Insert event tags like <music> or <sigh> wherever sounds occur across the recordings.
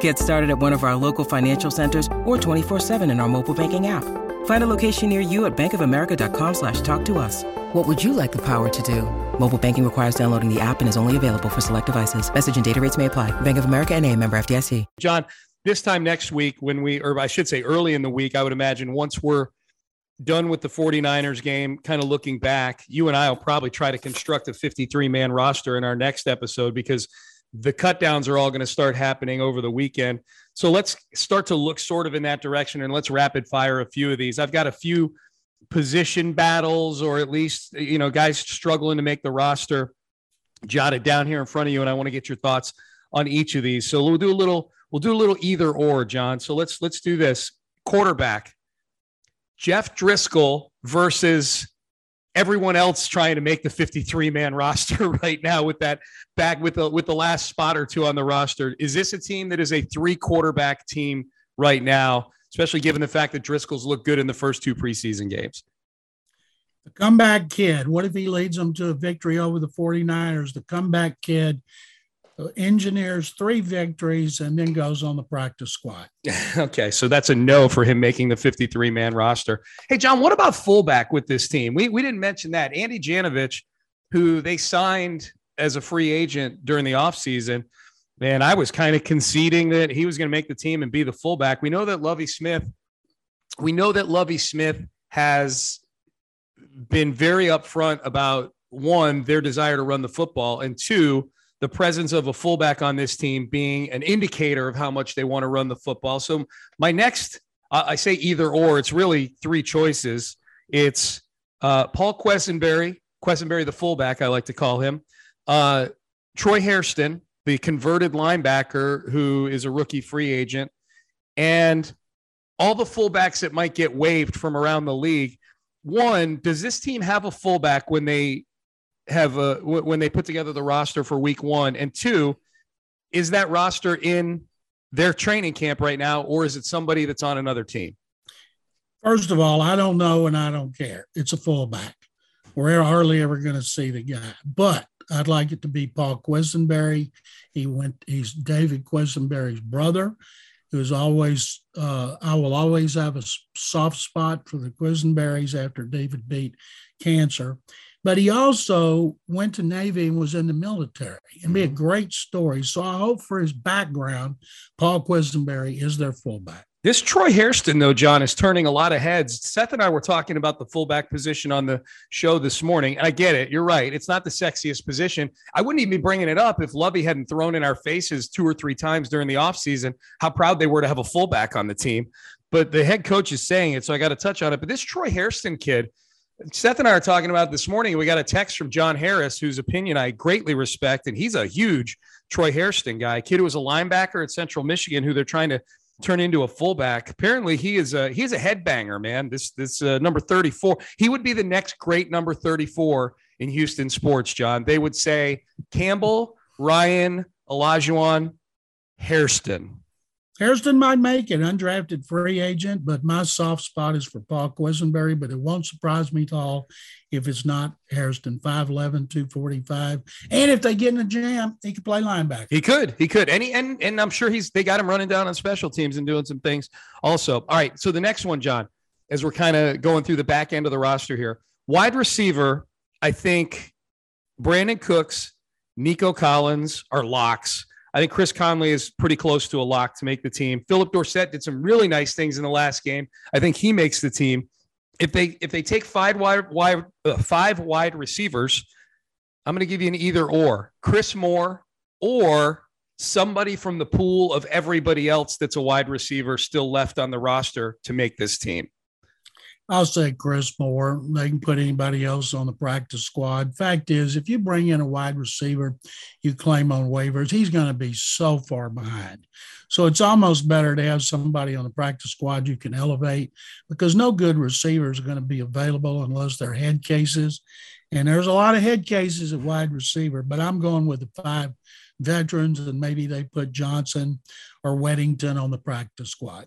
Get started at one of our local financial centers or 24-7 in our mobile banking app. Find a location near you at bankofamerica.com slash talk to us. What would you like the power to do? Mobile banking requires downloading the app and is only available for select devices. Message and data rates may apply. Bank of America and a member FDIC. John, this time next week when we, or I should say early in the week, I would imagine once we're done with the 49ers game, kind of looking back, you and I will probably try to construct a 53 man roster in our next episode because the cutdowns are all going to start happening over the weekend. So let's start to look sort of in that direction and let's rapid fire a few of these. I've got a few position battles or at least, you know, guys struggling to make the roster jotted down here in front of you. And I want to get your thoughts on each of these. So we'll do a little, we'll do a little either or, John. So let's, let's do this. Quarterback, Jeff Driskel versus everyone else trying to make the 53 man <laughs> roster right now with that back with the with the last spot or two on the roster. Is this a team that is a three quarterback team right now, especially given the fact that Driskel's looked good in the first two preseason games? The comeback kid, what if he leads them to a victory over the 49ers? The comeback kid engineers three victories and then goes on the practice squad. <laughs> okay, so that's a no for him making the 53 man roster. Hey, John, what about fullback with this team? We, we didn't mention that. Andy Janovich, who they signed as a free agent during the offseason, man, I was kind of conceding that he was going to make the team and be the fullback. We know that Lovie Smith, we know that Lovie Smith has been very upfront about one, their desire to run the football, and two, the presence of a fullback on this team being an indicator of how much they want to run the football. So my next, uh, I say either or, it's really three choices. It's uh, Paul Quessenberry, Quessenberry the fullback, I like to call him, uh, Troy Hairston, the converted linebacker who is a rookie free agent, and all the fullbacks that might get waived from around the league. One, does this team have a fullback when they have a, w- when they put together the roster for week one? And two, is that roster in their training camp right now, or is it somebody that's on another team? First of all, I don't know and I don't care. It's a fullback. We're hardly ever going to see the guy, but I'd like it to be Paul Quessenberry. He went. He's David Quessenberry's brother. Who's always. Uh, I will always have a soft spot for the Quessenberrys after David beat cancer. But he also went to Navy and was in the military. It'd be a mm-hmm. great story. So I hope for his background, Paul Quessenberry is their fullback. This Troy Hairston, though, John, is turning a lot of heads. Seth and I were talking about the fullback position on the show this morning. And I get it. You're right. It's not the sexiest position. I wouldn't even be bringing it up if Lovie hadn't thrown in our faces two or three times during the offseason how proud they were to have a fullback on the team. But the head coach is saying it, so I got to touch on it. But this Troy Hairston kid, Seth and I are talking about this morning. We got a text from John Harris, whose opinion I greatly respect, and he's a huge Troy Hairston guy. kid who was a linebacker at Central Michigan, who they're trying to turn into a fullback. Apparently, he is a he is a headbanger, man. This this uh, number thirty four. He would be the next great number thirty four in Houston sports. John, they would say Campbell, Ryan, Olajuwon, Hairston. Hairston might make an undrafted free agent, but my soft spot is for Paul Quessenberry, but it won't surprise me at all if it's not Hairston, 5'11, 245. And if they get in a jam, he could play linebacker. He could, he could. And, he, and, and I'm sure he's, they got him running down on special teams and doing some things also. All right. So the next one, John, as we're kind of going through the back end of the roster here, wide receiver, I think Brandin Cooks, Nico Collins are locks. I think Chris Conley is pretty close to a lock to make the team. Phillip Dorsett did some really nice things in the last game. I think he makes the team. If they if they take five wide wide uh, five wide receivers, I'm going to give you an either or Chris Moore or somebody from the pool of everybody else that's a wide receiver still left on the roster to make this team. I'll say Chris Moore. They can put anybody else on the practice squad. Fact is, if you bring in a wide receiver you claim on waivers, he's going to be so far behind. So it's almost better to have somebody on the practice squad you can elevate because no good receivers are going to be available unless they're head cases. And there's a lot of head cases at wide receiver, but I'm going with the five veterans and maybe they put Johnson or Weddington on the practice squad.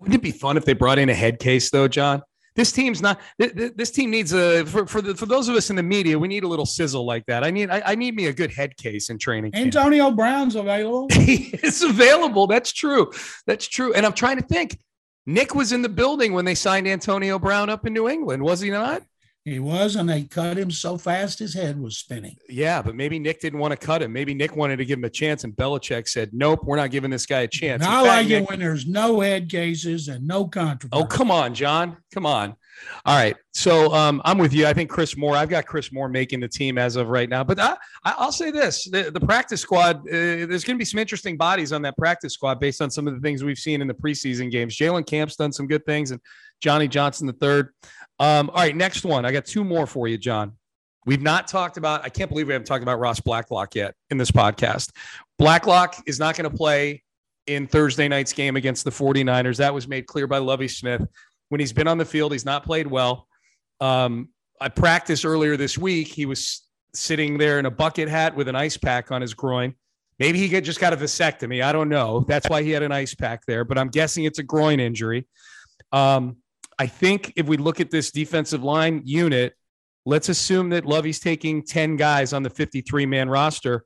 Wouldn't it be fun if they brought in a head case though, John? This team's not. This team needs a for for, the, for those of us in the media. We need a little sizzle like that. I need I, I need me a good head case in training. Antonio camp. Brown's available. <laughs> he is available. That's true. That's true. And I'm trying to think. Nick was in the building when they signed Antonio Brown up in New England, was he not? He was, and they cut him so fast his head was spinning. Yeah, but maybe Nick didn't want to cut him. Maybe Nick wanted to give him a chance, and Belichick said, "Nope, we're not giving this guy a chance." I like Nick, it when there's no head cases and no oh, controversy. Oh, come on, John, come on. All right, so um, I'm with you. I think Chris Moore. I've got Chris Moore making the team as of right now. But I, will say this: the, the practice squad. Uh, there's going to be some interesting bodies on that practice squad based on some of the things we've seen in the preseason games. Jalen Camp's done some good things, and Johnny Johnson the third. Um, all right, next one. I got two more for you, John. We've not talked about, I can't believe we haven't talked about Ross Blacklock yet in this podcast. Blacklock is not going to play in Thursday night's game against the 49ers. That was made clear by Lovie Smith. When he's been on the field, he's not played well. Um, I practiced earlier this week. He was sitting there in a bucket hat with an ice pack on his groin. Maybe he just got a vasectomy. I don't know. That's why he had an ice pack there, but I'm guessing it's a groin injury. Um, I think if we look at this defensive line unit, let's assume that Lovie's taking 10 guys on the 53 man roster.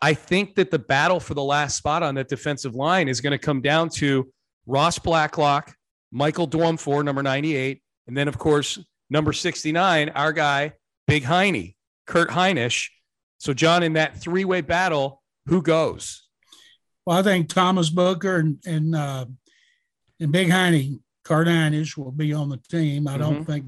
I think that the battle for the last spot on that defensive line is going to come down to Ross Blacklock, Michael Dwumfour, number 98, and then, of course, number 69, our guy, Big Heine, Kurt Hinish. So, John, in that three way battle, who goes? Well, I think Thomas Booker and, and, uh, and Big Heine Cardanish will be on the team. I don't mm-hmm. think.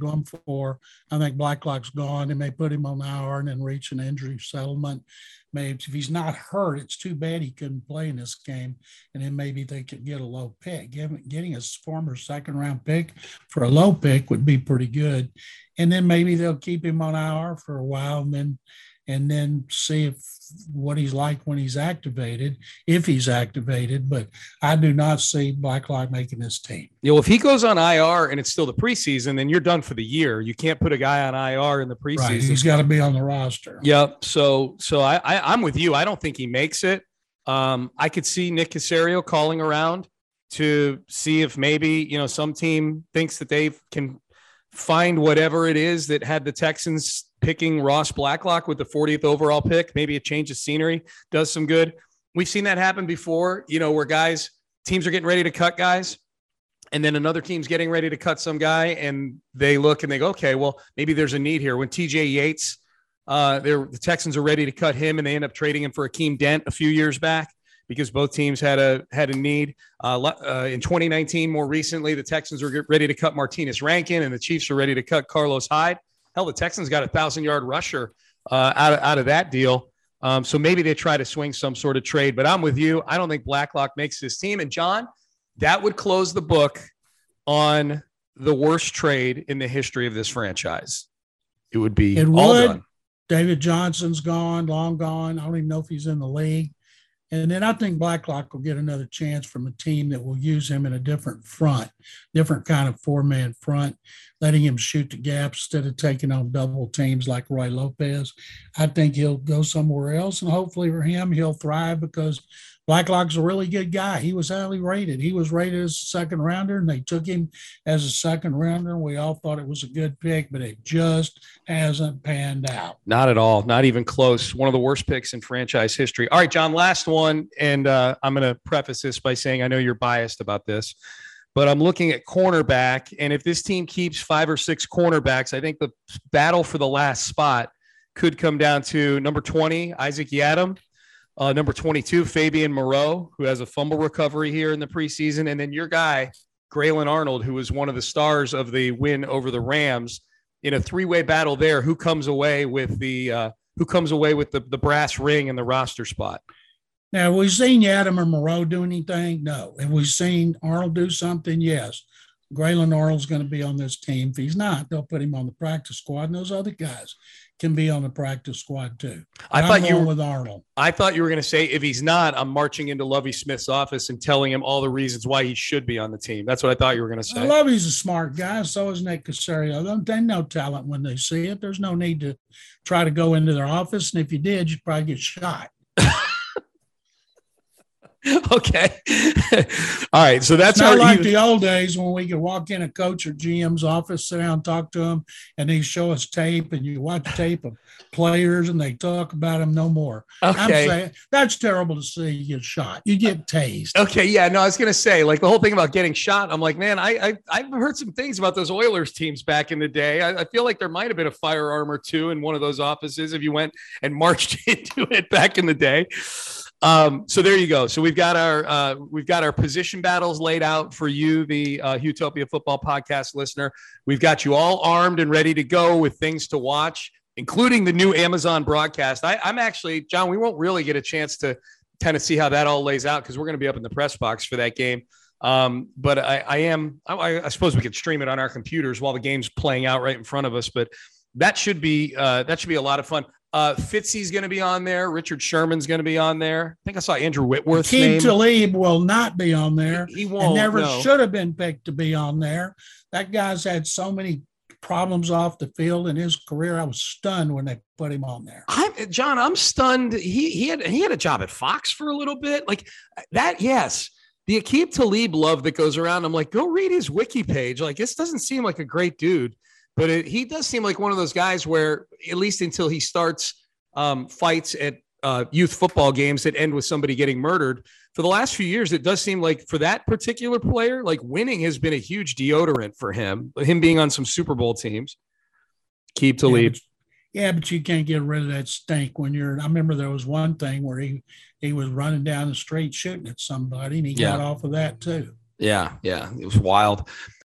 I think Blacklock's gone. They may put him on the hour and then reach an injury settlement. Maybe if he's not hurt, it's too bad he couldn't play in this game. And then maybe they could get a low pick. Getting, a former second round pick for a low pick would be pretty good. And then maybe they'll keep him on IR for a while and then and then see if what he's like when he's activated, if he's activated. But I do not see Blacklock making this team. Yeah, well, if he goes on IR and it's still the preseason, then you're done for the year. You can't put a guy on IR in the preseason. Right. He's got to be on the roster. Yep. So, so I, I I'm with you. I don't think he makes it. Um, I could see Nick Caserio calling around to see if maybe you know some team thinks that they can find whatever it is that had the Texans picking Ross Blacklock with the 40th overall pick. Maybe a change of scenery does some good. We've seen that happen before, you know, where guys, teams are getting ready to cut guys. And then another team's getting ready to cut some guy, and they look and they go, okay, well, maybe there's a need here. When TJ Yates, uh, the Texans are ready to cut him, and they end up trading him for Akeem Dent a few years back because both teams had a had a need. Uh, uh, in 2019, more recently, the Texans were ready to cut Martinez Rankin, and the Chiefs are ready to cut Carlos Hyde. Hell, the Texans got a thousand yard rusher uh, out, of, out of that deal. Um, so maybe they try to swing some sort of trade. But I'm with you. I don't think Blacklock makes this team. And John, that would close the book on the worst trade in the history of this franchise. It would be it all would. done. David Johnson's gone, long gone. I don't even know if he's in the league. And then I think Blacklock will get another chance from a team that will use him in a different front, different kind of four man front, letting him shoot the gaps instead of taking on double teams like Roy Lopez. I think he'll go somewhere else. And hopefully for him, he'll thrive because Blacklock's a really good guy. He was highly rated. He was rated as a second rounder, and they took him as a second rounder. We all thought it was a good pick, but it just hasn't panned out. Not at all. Not even close. One of the worst picks in franchise history. All right, John, last one. And uh, I'm going to preface this by saying I know you're biased about this, but I'm looking at cornerback. And if this team keeps five or six cornerbacks, I think the battle for the last spot could come down to number 20, Isaac Yiadom uh, number 22, Fabian Moreau, who has a fumble recovery here in the preseason. And then your guy, Grayland Arnold, who was one of the stars of the win over the Rams in a three-way battle there. Who comes away with the uh, who comes away with the, the brass ring and the roster spot? Now, have we seen Yiadom or Moreau do anything? No. Have we seen Arnold do something? Yes. Grayland Arnold's going to be on this team. If he's not, they'll put him on the practice squad, and those other guys can be on the practice squad too. I thought you were with Arnold. I thought you were going to say if he's not, I'm marching into Lovie Smith's office and telling him all the reasons why he should be on the team. That's what I thought you were going to say. Lovie's a smart guy. So is Nick Caserio. They know talent when they see it. There's no need to try to go into their office, and if you did, you'd probably get shot. <laughs> okay. <laughs> All right. So that's not like the old days when we could walk in a coach or GM's office, sit down, talk to him, and they show us tape, and you watch tape of players, and they talk about them no more. Okay. I'm saying that's terrible to see you get shot. You get tased. Okay. Yeah. No, I was gonna say like the whole thing about getting shot. I'm like, man, I, I have heard some things about those Oilers teams back in the day. I, I feel like there might have been a firearm or two in one of those offices if you went and marched <laughs> into it back in the day. Um, so there you go. So we've got our uh, we've got our position battles laid out for you, the uh, Houtopia Football Podcast listener. We've got you all armed and ready to go with things to watch, including the new Amazon broadcast. I, I'm actually John. We won't really get a chance to kind of see how that all lays out because we're going to be up in the press box for that game. Um, but I, I am. I, I, suppose we could stream it on our computers while the game's playing out right in front of us. But that should be uh, that should be a lot of fun. Uh, Fitzy's going to be on there. Richard Sherman's going to be on there. I think I saw Andrew Whitworth. Aqib Talib will not be on there. He, he won't. Never no. should have been picked to be on there. That guy's had so many problems off the field in his career. I was stunned when they put him on there. I'm John. I'm stunned. He he had he had a job at Fox for a little bit. Like that. Yes. The Aqib Talib love that goes around. I'm like, go read his wiki page. Like this doesn't seem like a great dude but it, he does seem like one of those guys where, at least until he starts um, fights at uh, youth football games that end with somebody getting murdered, for the last few years, it does seem like for that particular player, like winning has been a huge deodorant for him. Him being on some Super Bowl teams, keep to yeah, lead. But, yeah, but you can't get rid of that stink when you're. I remember there was one thing where he he was running down the street shooting at somebody, and he yeah. got off of that too. Yeah, yeah, it was wild.